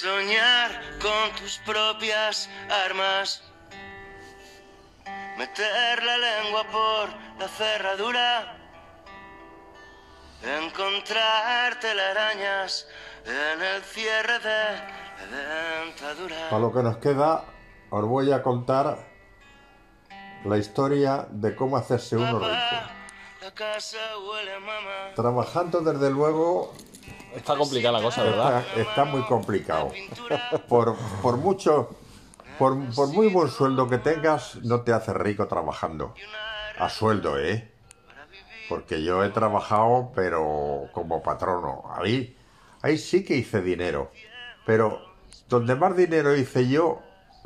Soñar con tus propias armas. Meter la lengua por la cerradura. Encontrar telarañas en el cierre de la dentadura. Para lo que nos queda, os voy a contar la historia de cómo hacerse uno rico. Papá, la casa huele a mamá. Trabajando desde luego Está complicada la cosa, ¿verdad? está, está muy complicado. Por, por mucho, por, por muy buen sueldo que tengas, no te hace rico trabajando. A sueldo, ¿eh? Porque yo he trabajado, pero como patrono. Ahí, ahí sí que hice dinero. Pero donde más dinero hice yo,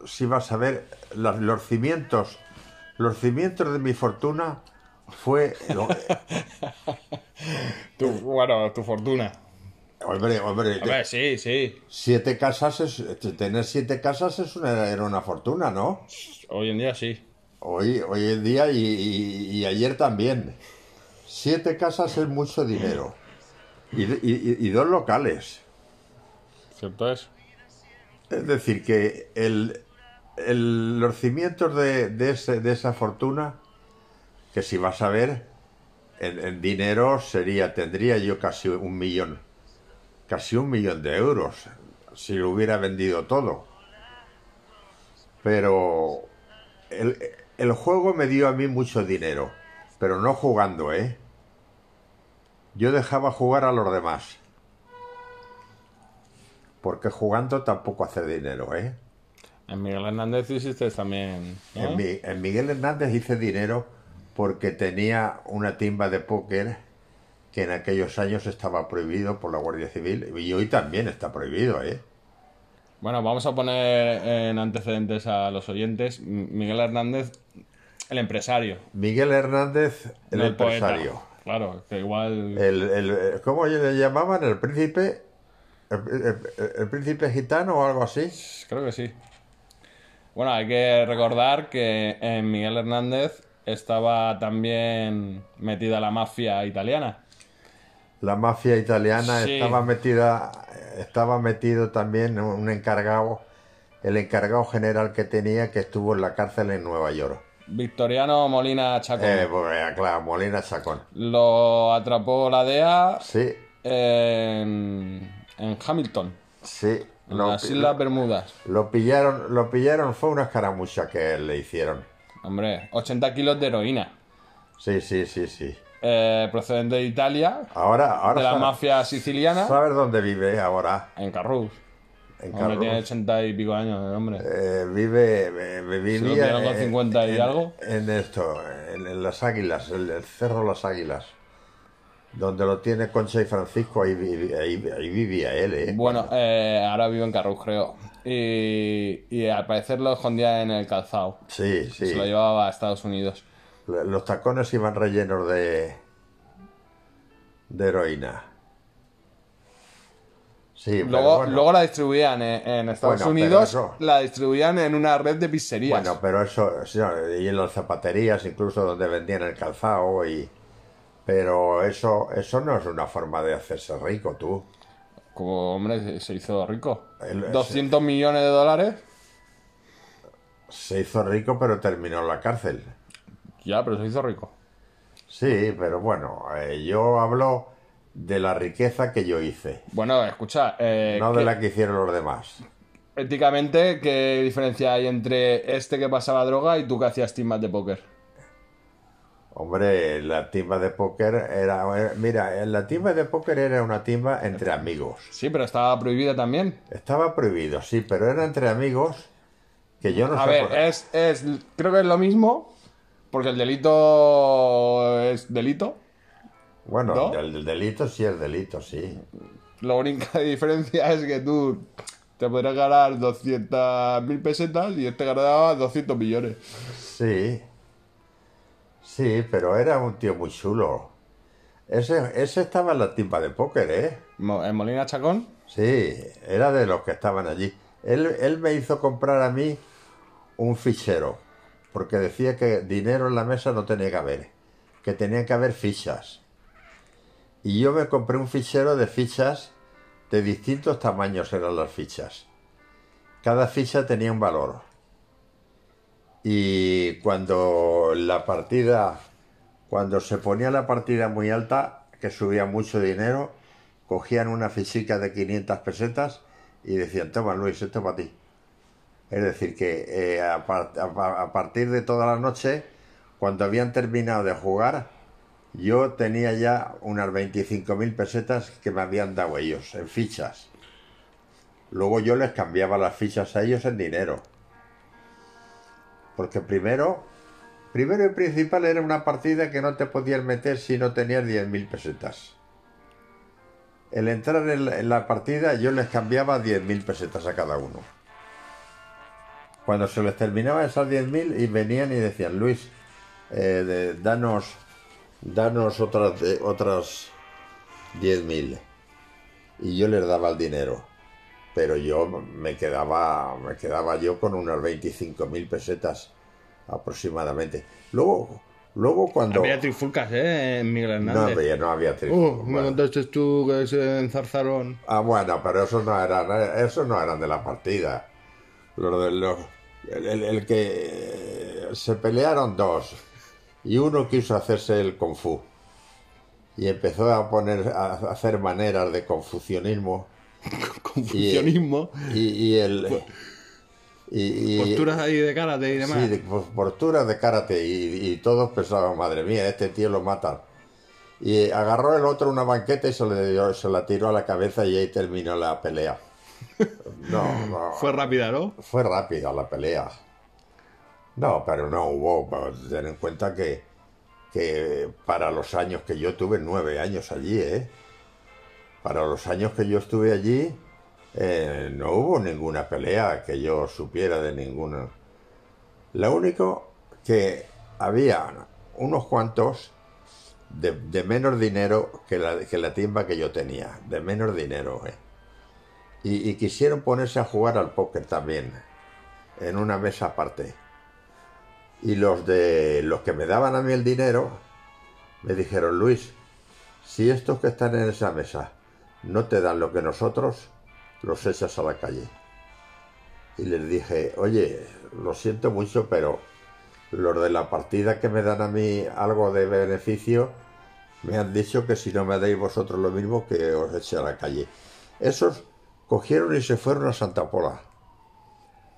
si vas a ver, las- los cimientos, los cimientos de mi fortuna fue... lo- Tu, bueno, tu fortuna. Hombre, hombre, sí, sí. siete casas es... Tener siete casas es una, era una fortuna, ¿no? Hoy en día sí. Hoy, hoy en día y, y- y ayer también. Siete casas es mucho dinero. Y, y- y dos locales. ¿Cierto es? Es decir, que el, el- los cimientos de, de ese- de esa fortuna, que si vas a ver, en, en dinero sería, tendría yo casi un millón, casi un millón de euros, si lo hubiera vendido todo. Pero el, el juego me dio a mí mucho dinero, pero no jugando, ¿eh? Yo dejaba jugar a los demás. Porque jugando tampoco hace dinero, ¿eh? En Miguel Hernández hiciste también. En, Mi- en Miguel Hernández hice dinero porque tenía una timba de póker que en aquellos años estaba prohibido por la Guardia Civil y hoy también está prohibido, ¿eh? Bueno, vamos a poner en antecedentes a los oyentes. Miguel Hernández, el empresario. Miguel Hernández, el no poeta. empresario. Claro, que igual. El, el- ¿Cómo le llamaban? ¿El príncipe? ¿El, el- el príncipe gitano o algo así? Creo que sí. Bueno, hay que recordar que en Miguel Hernández estaba también metida la mafia italiana. La mafia italiana Sí. estaba metida, estaba metido también un encargado, el encargado general que tenía que estuvo en la cárcel en Nueva York. Victoriano Molina Chacón. Eh, pues, claro, Molina Chacón. Lo atrapó la DEA Sí, en, en Hamilton, sí. en Lo, las Islas Bermudas. lo pillaron, lo pillaron, fue una escaramucha que le hicieron. Hombre, 80 kilos de heroína. Sí, sí, sí, sí. Eh, procedente de Italia, Ahora, ahora de la mafia siciliana, ¿Sabes dónde vive ahora? en Carrús. En Hombre, tiene. 80 y pico años, el hombre. Eh, vive, eh, vivía pillaron con en- 50 y en- algo. En esto, en, en las Águilas, el, el Cerro Las Águilas, donde lo tiene Concha y Francisco, ahí, vi- ahí, ahí vivía él, ¿eh? Bueno, eh, ahora vivo en Carrús, creo. Y, y al parecer lo escondía en el calzado. Sí, sí. Se lo llevaba a Estados Unidos. Los tacones iban rellenos de, de heroína. Sí, Luego, bueno. luego la distribuían en, en Estados Bueno, Unidos, eso- la distribuían en una red de pizzerías. Bueno, pero eso, y en las zapaterías, incluso donde vendían el calzado, y pero eso, eso no es una forma de hacerse rico, tú. Como, hombre, se- se hizo rico. El- 200 millones de dólares. Se hizo rico, pero terminó en la cárcel. Ya, pero se hizo rico. Sí, pero bueno, eh, yo hablo de la riqueza que yo hice, Bueno, escucha, eh, no ¿qué- de la que hicieron los demás. éticamente, ¿qué diferencia hay entre este que pasaba droga y tú que hacías timbas de póker? Hombre, la timba de póker era, era- mira, la timba de póker era una timba entre amigos. Sí, pero estaba prohibida también. Estaba prohibido, sí, pero era entre amigos que yo no A sé ver, por- es, es, creo que es lo mismo, porque el delito es delito. Bueno, ¿no? el, el delito sí es delito, sí. La única diferencia es que tú te podrías ganar 200.000 pesetas y este ganaba 200 millones. Sí. Sí, pero era un tío muy chulo. Ese, ese estaba en la timba de póker, ¿eh? ¿En Molina Chacón? Sí, era de los que estaban allí. Él, él me hizo comprar a mí un fichero, porque decía que dinero en la mesa no tenía que haber, que tenía que haber fichas. Y yo me compré un fichero de fichas de distintos tamaños eran las fichas. Cada ficha tenía un valor. Y cuando la partida, cuando se ponía la partida muy alta, que subía mucho dinero, cogían una fichica de 500 pesetas y decían, toma Luis, esto para ti. Es decir, que eh, a, par- a- a partir de toda la noche, cuando habían terminado de jugar, yo tenía ya unas 25.000 pesetas que me habían dado ellos en fichas. Luego yo les cambiaba las fichas a ellos en dinero. Porque primero, primero y principal era una partida que no te podías meter si no tenías 10.000 pesetas. El entrar en la, en la partida yo les cambiaba 10.000 pesetas a cada uno. Cuando se les terminaba esas 10.000 y venían y decían, Luis, eh, de- danos, danos otras, de- otras 10.000. Y yo les daba el dinero. Pero yo me quedaba, me quedaba yo con unas 25.000 pesetas aproximadamente. Luego, luego cuando... Había trifulcas, ¿eh? En Miguel No Hernández. había, no había Uh, trifulcas. me contaste tú que se enzarzaron. Ah, bueno, pero esos no eran, esos no eran de la partida. Los de los, el, el- el que se pelearon dos y uno quiso hacerse el kung fu y empezó a poner a hacer maneras de confucianismo Confucianismo. y, y el y, y- Posturas ahí de karate y demás. Sí, de pos- posturas de karate y, y todos pensaban, madre mía, este tío lo matan. Y agarró el otro una banqueta y se, le dio- se la tiró a la cabeza y ahí terminó la pelea. No, no. Fue rápida, ¿no? Fue rápida la pelea. No, pero no hubo. Ten en cuenta que, que para los años que yo tuve, nueve años allí, ¿eh? Para los años que yo estuve allí, eh, no hubo ninguna pelea que yo supiera de ninguna. Lo único que había unos cuantos de, de menos dinero que la, que la timba que yo tenía, de menos dinero, ¿eh? Y, quisieron ponerse a jugar al póker también, en una mesa aparte. Y los de los que me daban a mí el dinero me dijeron, Luis, si estos que están en esa mesa no te dan lo que nosotros, los echas a la calle. Y les dije, oye, lo siento mucho, pero los de la partida que me dan a mí algo de beneficio, me han dicho que si no me dais vosotros lo mismo, que os eche a la calle. Esos cogieron y se fueron a Santa Pola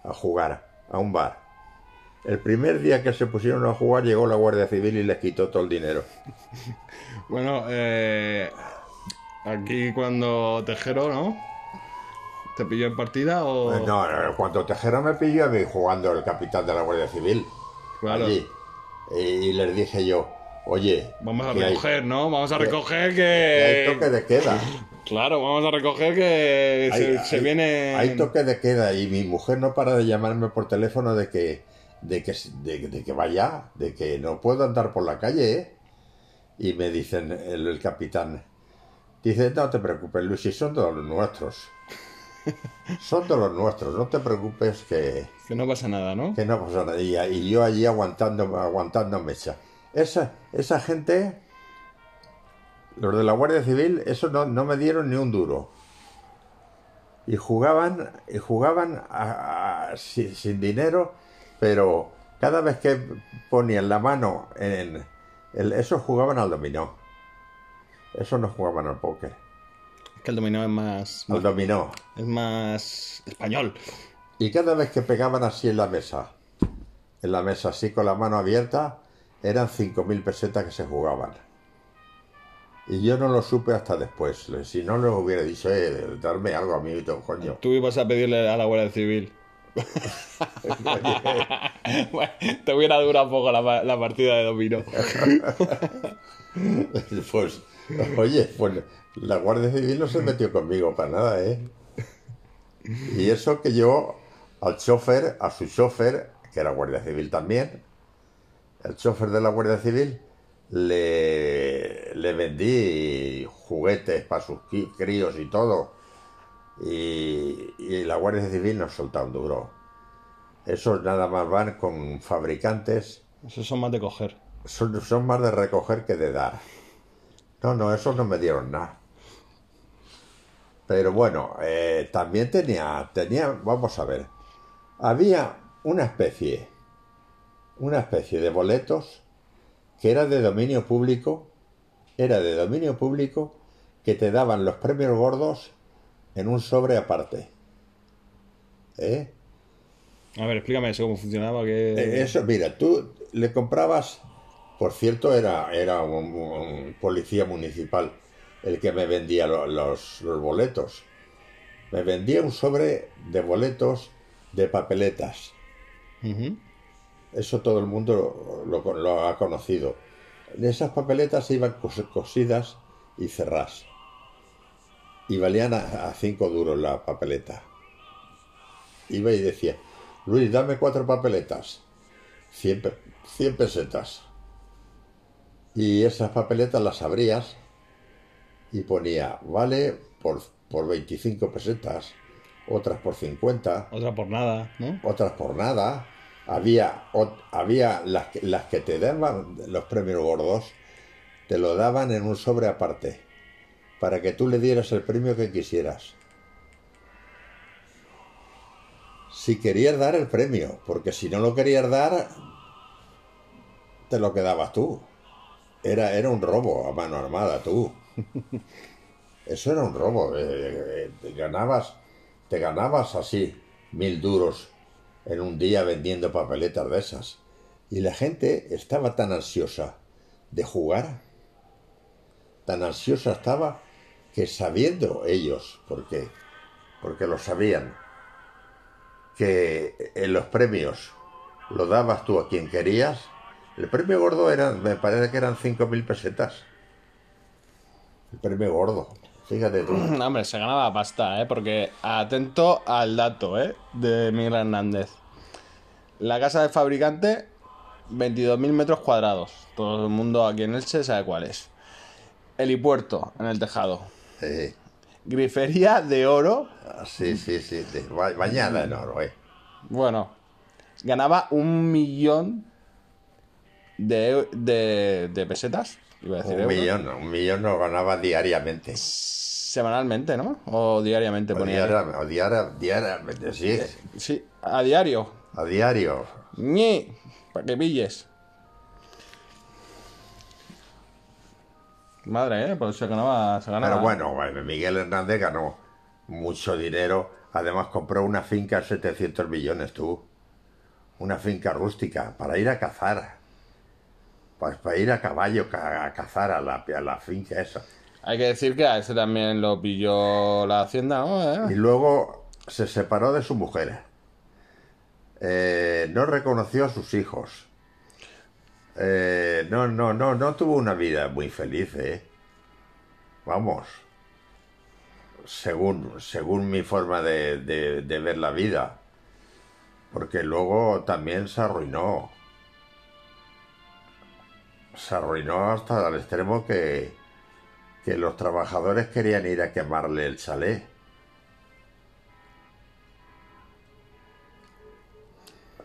a jugar, a un bar. El primer día que se pusieron a jugar llegó la Guardia Civil y les quitó todo el dinero. Bueno, eh, aquí cuando Tejero, ¿no? ¿Te pilló en partida o...? Eh, No, no, cuando Tejera me pilló a mí jugando el capitán de la Guardia Civil. Claro. Allí. Y, les dije yo, oye, Vamos a hay- recoger, ¿no? Vamos a recoger que hay que... toque de queda. Claro, vamos a recoger que se, Hay- se hay- viene... Hay toque de queda y mi mujer no para de llamarme por teléfono de que, de que, de, de que vaya, de que no puedo andar por la calle, ¿eh? Y me dicen el, el capitán, dice, no te preocupes, Luis, si son de los nuestros. Son de los nuestros, no te preocupes que, Que no pasa nada, ¿no? que no pasa nada. Y, y yo allí aguantando, aguantando mecha. Esa, esa gente, los de la Guardia Civil, eso no, no me dieron ni un duro. Y jugaban, y jugaban a- a- sin, sin dinero, pero cada vez que ponían la mano en... El, esos jugaban al dominó. Esos no jugaban al póker. Es que el dominó es más... Al dominó. Es más español. Y cada vez que pegaban así en la mesa, en la mesa así con la mano abierta, eran 5.000 pesetas que se jugaban. Y yo no lo supe hasta después. Si no les hubiera dicho, eh, darme algo a mí, todo, coño. Tú ibas a pedirle a la Guardia Civil. Bueno, te hubiera durado poco la, la partida de dominó. Pues, oye, pues la Guardia Civil no se metió conmigo para nada, ¿eh? Y eso que yo al chofer, a su chofer, que era Guardia Civil también, el chofer de la Guardia Civil, le, le vendí juguetes para sus críos y todo. Y, y la Guardia Civil nos soltó un duro. Esos nada más van con fabricantes Esos son más de coger. son, son más de recoger que de dar. No, no, esos no me dieron nada. Pero bueno, eh, también tenía, tenía, vamos a ver, había una especie, una especie de boletos que era de dominio público, era de dominio público que te daban los premios gordos en un sobre aparte. ¿Eh? A ver, explícame eso, cómo funcionaba. Que... Eh, Eso, mira, tú le comprabas, por cierto, era, era un, un policía municipal el que me vendía lo- los, los boletos. Me vendía un sobre de boletos de papeletas. Eso todo el mundo lo, lo- lo ha conocido. Esas papeletas iban cos- cosidas y cerradas. Y valían a, a cinco duros la papeleta. Iba y decía, Luis, dame cuatro papeletas. 100, pe- 100 pesetas. Y esas papeletas las abrías y ponía, vale por, por 25 pesetas, otras por 50 Otra por nada, ¿no? otras por nada. Había, había las, las que te daban los premios gordos, te lo daban en un sobre aparte, para que tú le dieras el premio que quisieras. Si querías dar el premio, porque si no lo querías dar, te lo quedabas tú. Era, era un robo a mano armada, tú. Eso era un robo. eh, eh, te ganabas, te ganabas así mil duros en un día vendiendo papeletas de esas. Y la gente estaba tan ansiosa de jugar, tan ansiosa estaba que sabiendo ellos, porque, porque lo sabían, que en los premios lo dabas tú a quien querías, el premio gordo era, me parece que eran 5.000 pesetas. El premio gordo, fíjate tú. No, hombre, se ganaba pasta, ¿eh? Porque atento al dato, ¿eh? De Miguel Hernández. La casa del fabricante, 22.000 metros cuadrados. Todo el mundo aquí en Elche sabe cuál es. Helipuerto en el tejado. Eh, Grifería de oro. ah, sí, sí, sí, de- ba- bañada en oro, eh. Bueno, ganaba un millón de, de, de pesetas. Iba a decir Un euros. millón, un millón lo ganaba diariamente. Semanalmente, ¿no? O diariamente O, ponía. diaria- o diaria- diariamente, sí, Sí, a diario. a diario. Ñi, para que pilles. Madre, ¿eh? Pues se ganaba, se ganaba. Pero bueno, bueno, Miguel Hernández ganó mucho dinero. Además compró una finca a 700 millones, tú. Una finca rústica para ir a cazar. Pues para ir a caballo ca- a cazar a la, a la finca esa. Hay que decir que a ese también lo pilló la hacienda, ¿no? Y ¿Eh? luego se separó de su mujer. Eh, no reconoció a sus hijos. Eh, no, no, no, no tuvo una vida muy feliz, ¿eh? Vamos. Según, según mi forma de, de- de ver la vida. Porque luego también se arruinó. Se arruinó hasta el extremo que, que los trabajadores querían ir a quemarle el chalet.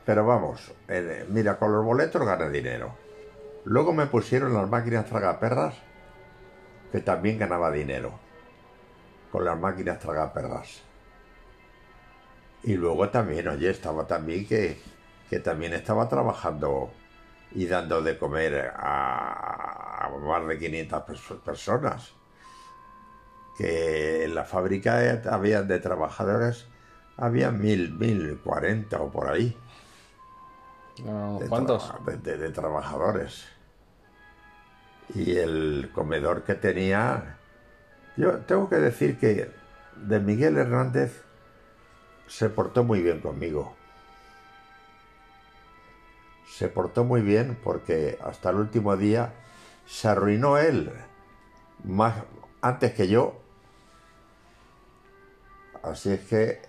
Pero vamos, eh, mira, con los boletos gané dinero. Luego me pusieron las máquinas tragaperras, que también ganaba dinero. Con las máquinas tragaperras. Y luego también, oye, estaba también que, que también estaba trabajando y dando de comer a, a más de 500 perso- personas. Que en la fábrica había de trabajadores, había mil, mil cuarenta o por ahí. No, de ¿Cuántos? traba- De, de- de trabajadores. Y el comedor que tenía. Yo tengo que decir que de Miguel Hernández se portó muy bien conmigo. Se portó muy bien porque hasta el último día se arruinó él más antes que yo. Así es que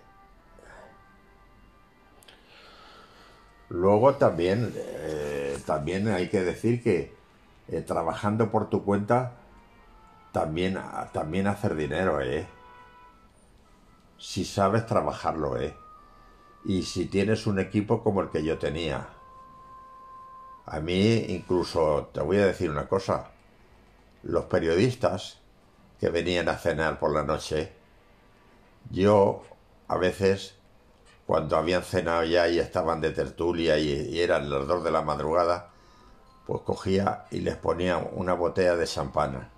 Luego también, eh, también hay que decir que eh, trabajando por tu cuenta también, también hacer dinero, ¿eh? Si sabes trabajarlo, ¿eh? Y si tienes un equipo como el que yo tenía. A mí incluso, te voy a decir una cosa, los periodistas que venían a cenar por la noche, yo a veces, cuando habían cenado ya y estaban de tertulia y, y eran las dos de la madrugada, pues cogía y les ponía una botella de champán.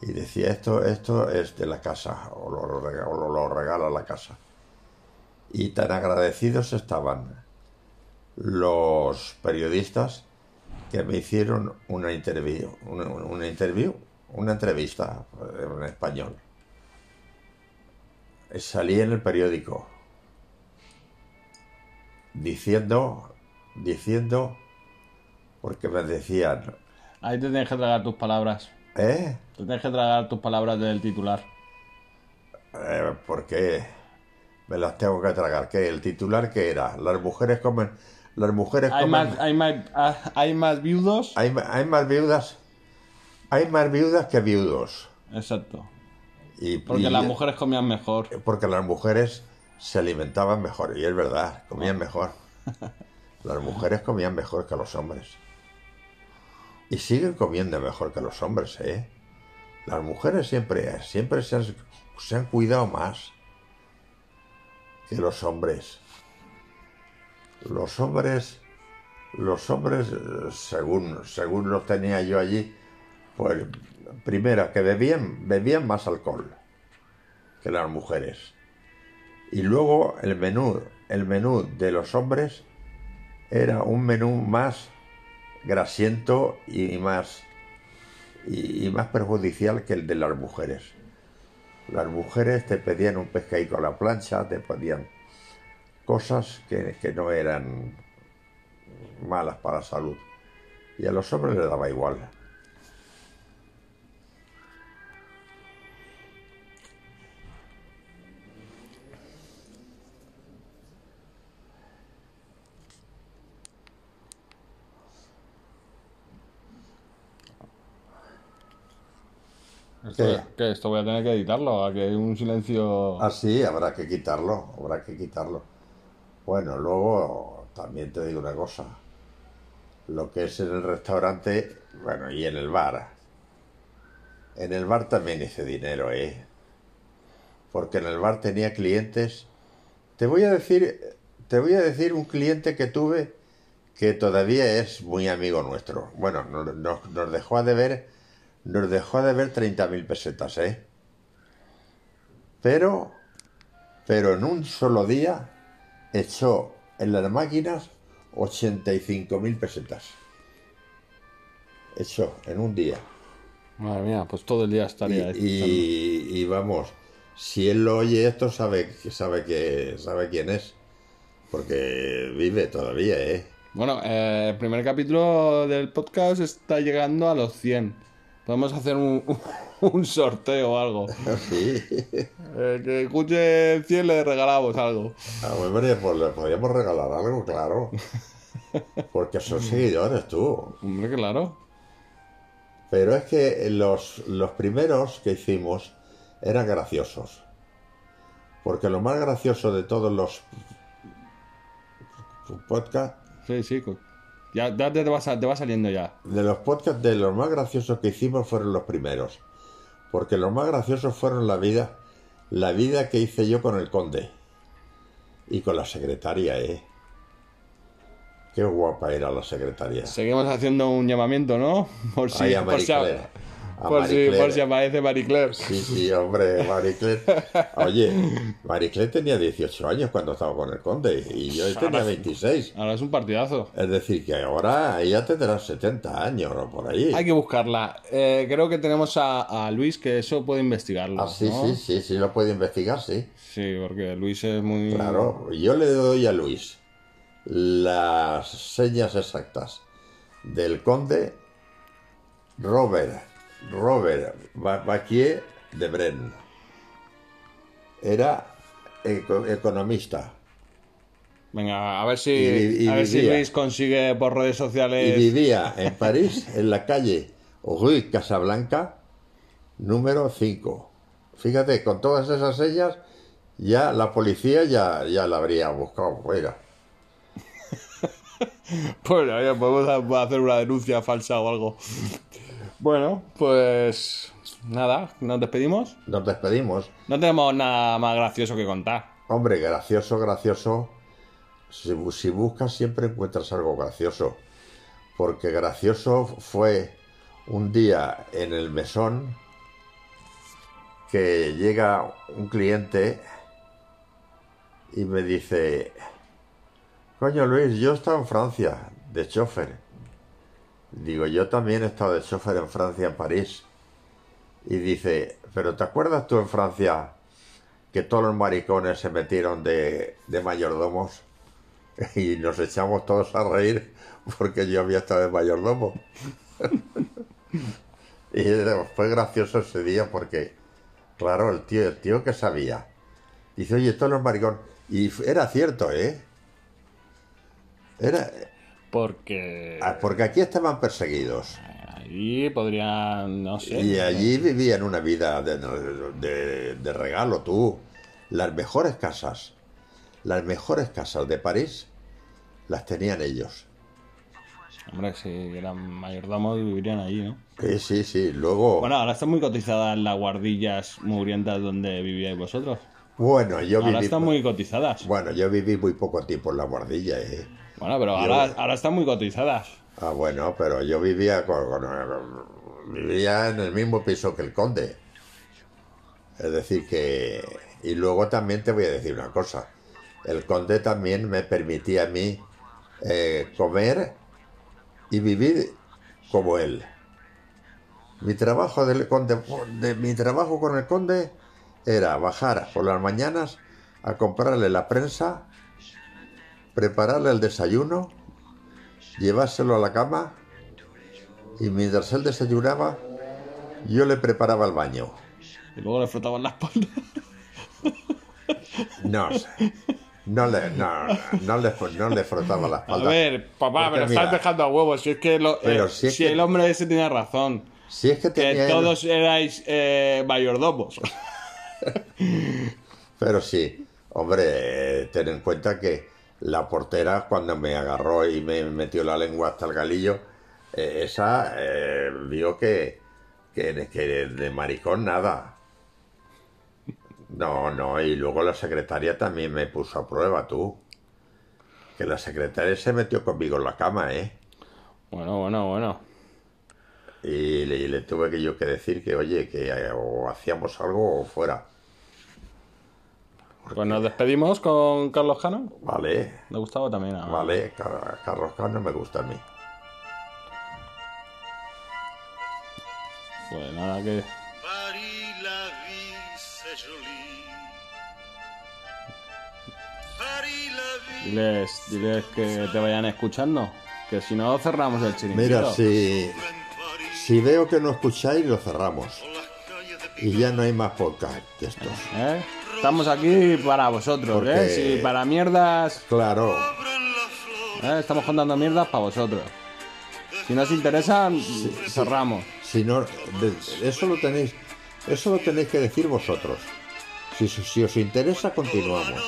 Y decía, esto, esto es de la casa, o lo, o lo regala la casa. Y tan agradecidos estaban los periodistas que me hicieron una interview, una, una interview, una entrevista en español. Salí en el periódico diciendo, diciendo, porque me decían, Ahí te tienes que tragar tus palabras. ¿eh? Te tienes que tragar tus palabras del titular. Eh, porque me las tengo que tragar. ¿Qué? ¿El titular qué era? Las mujeres comen... Las mujeres Hay comen... más, hay, más, ah, hay más viudos. Hay, más viudas. Hay más viudas que viudos. Exacto. Y, Porque y- las mujeres comían mejor. Porque las mujeres se alimentaban mejor. Y es verdad, comían mejor. Las mujeres comían mejor que los hombres. Y siguen comiendo mejor que los hombres, ¿eh? Las mujeres siempre, siempre se han, se han cuidado más que los hombres. Los hombres, los hombres, eh, según, según los tenía yo allí, pues primero que bebían, bebían más alcohol que las mujeres. Y luego el menú, el menú de los hombres era un menú más grasiento y más y, y más perjudicial que el de las mujeres. Las mujeres te pedían un pescadito a la plancha, te pedían cosas que, que no eran malas para la salud. Y a los hombres les daba igual. Esto. Esto voy a tener que editarlo, a que hay un silencio. Ah, sí, habrá que quitarlo, habrá que quitarlo. Bueno, luego también te digo una cosa. Lo que es en el restaurante, bueno, y en el bar. En el bar también hice dinero, ¿eh? Porque en el bar tenía clientes. Te voy a decir, te voy a decir un cliente que tuve que todavía es muy amigo nuestro. Bueno, nos, dejó de ver, nos dejó de ver 30.000 pesetas, ¿eh? Pero, pero en un solo día echó en las máquinas 85.000 pesetas. Echó en un día. Madre mía, pues todo el día Y, estaría. y- y vamos, si él lo oye esto, sabe, sabe, que, sabe quién es. Porque vive todavía, ¿eh? Bueno, eh, el primer capítulo del podcast está llegando a los 100. Podemos hacer un, un sorteo o algo. Sí. El que escuche 100 le regalamos algo. Ah, hombre, pues le podríamos regalar algo, claro. Porque son seguidores, tú. Hombre, claro. Pero es que los, los primeros que hicimos eran graciosos. Porque lo más gracioso de todos los podcasts, Sí, sí. Ya, ya te, va, te va saliendo ya. de los podcasts de los más graciosos que hicimos fueron los primeros. Porque los más graciosos fueron la vida, la vida que hice yo con el conde. Y con la secretaria, eh. Qué guapa era la secretaria. Seguimos haciendo un llamamiento, ¿no? Por si, Ay, por si. A por Marie si, Claire. por si aparece Marie Claire. Sí, sí, hombre, Mariclet. Oye, Mariclet tenía 18 años cuando estaba con el conde y yo tenía 26. Ahora es un partidazo. Es decir, que ahora ella tendrá 70 años o por ahí. Hay que buscarla. Eh, creo que tenemos a, a Luis que eso puede investigarlo. Ah, sí, ¿no? sí, sí, sí, lo puede investigar, sí. Sí, porque Luis es muy. Claro, yo le doy a Luis las señas exactas del conde Robert, Robert Baquier de Bren. Era eco- economista Venga, a ver si, Y vi- y a ver si vivía. Luis consigue por redes y sociales. vivía en París, en la calle Rue Casablanca, número 5. Fíjate, con todas esas señas, ya la policía ya, ya la habría buscado fuera. Pues ya podemos hacer una denuncia falsa o algo. Bueno, pues nada, nos despedimos. Nos despedimos. No tenemos nada más gracioso que contar. Hombre, gracioso, gracioso. Si, bu- si buscas siempre encuentras algo gracioso. Porque gracioso fue un día en el mesón que llega un cliente y me dice, coño Luis, yo he estado en Francia de chofer. Digo, yo también he estado de chofer en Francia, en París. Y dice, pero ¿te acuerdas tú en Francia que todos los maricones se metieron de, de mayordomos? Y nos echamos todos a reír porque yo había estado de mayordomo. y fue gracioso ese día porque, claro, el tío, el tío que sabía. Dice, oye, todos los maricones. Y era cierto, ¿eh? Era, Porque ah, porque aquí estaban perseguidos. ahí podrían, no sé. Y allí vivían una vida de, de- de regalo, tú. Las mejores casas, las mejores casas de París, las tenían ellos. Hombre, si eran mayordomos vivirían allí, ¿no? Sí, sí, sí. Luego, Bueno, ahora están muy cotizadas las guardillas mugrientas donde vivíais vosotros. bueno, yo Ahora viví, están muy cotizadas. bueno, yo viví muy poco tiempo en la guardilla, ¿eh? Bueno, pero ahora, ahora están muy cotizadas. Ah, bueno, pero yo vivía con, con- vivía en el mismo piso que el conde. Es decir que y luego también te voy a decir una cosa. El conde también me permitía a mí eh, comer y vivir como él. Mi trabajo del conde, de mi trabajo con el conde era bajar por las mañanas a comprarle la prensa, prepararle el desayuno llevárselo a la cama y mientras él desayunaba, yo le preparaba el baño. Y luego le frotaban la espalda. No sé. No le, no, no le, no le frotaba la A espalda. ver, papá, Porque me lo mira, estás dejando a huevos. Si es que, lo- Pero eh, si si, es que- el hombre ese tenía razón. Si es que Que todos erais eh, mayordomos. Pero sí, hombre, ten en cuenta que la portera cuando me agarró y me metió la lengua hasta el galillo, eh, esa eh, vio que, que, que de maricón nada. No, no, y luego la secretaria también me puso a prueba, tú. Que la secretaria se metió conmigo en la cama, ¿eh? Bueno, bueno, bueno. Y le, y le tuve que yo que decir que, oye, que eh, o hacíamos algo o fuera. Pues nos despedimos con Carlos Cano. Vale, Me gustaba también. a- vale, Car- Carlos Cano me gusta a mí. Pues nada, que. Diles, diles que te vayan escuchando. Que si no, cerramos el chiringuito. Mira, si, si veo que no escucháis, lo cerramos. Y ya no hay más podcast de estos. ¿Eh? Estamos aquí para vosotros, Porque- ¿eh? Si para mierdas. Claro. ¿eh? Estamos contando mierdas para vosotros. Si no os interesan, cerramos. si no, de- eso lo tenéis, eso lo tenéis que decir vosotros. Si, si os interesa, continuamos.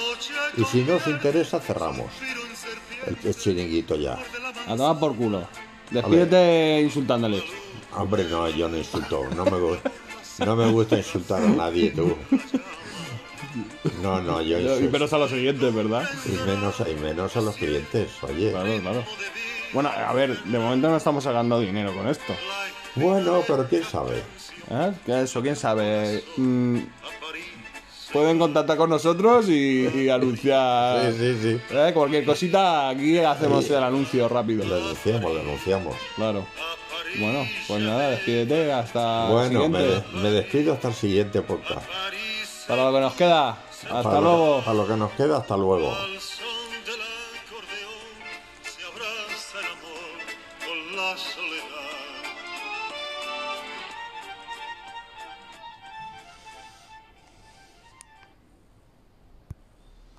Y si no os interesa, cerramos. El, el chiringuito ya. A tomar por culo. Despídete insultándoles. Hombre, no, yo no insulto. No me, no me gusta insultar a nadie, tú. No, no, yo Y menos a los siguientes, ¿verdad? Y menos, y menos a los clientes, oye. Claro, claro. Bueno, a ver, de momento no estamos sacando dinero con esto. Bueno, pero quién sabe. ¿Eh? Que eso, quién sabe. Mm, pueden contactar con nosotros y, y anunciar. Sí, sí, sí. ¿Eh? Cualquier cosita, aquí hacemos Sí. el anuncio rápido. Lo denunciamos, lo denunciamos. Claro. Bueno, pues nada, despídete hasta el Bueno, me, siguiente. me despido hasta el siguiente podcast. Para lo que nos queda. Hasta Para lo- luego. Para lo que nos queda, hasta luego.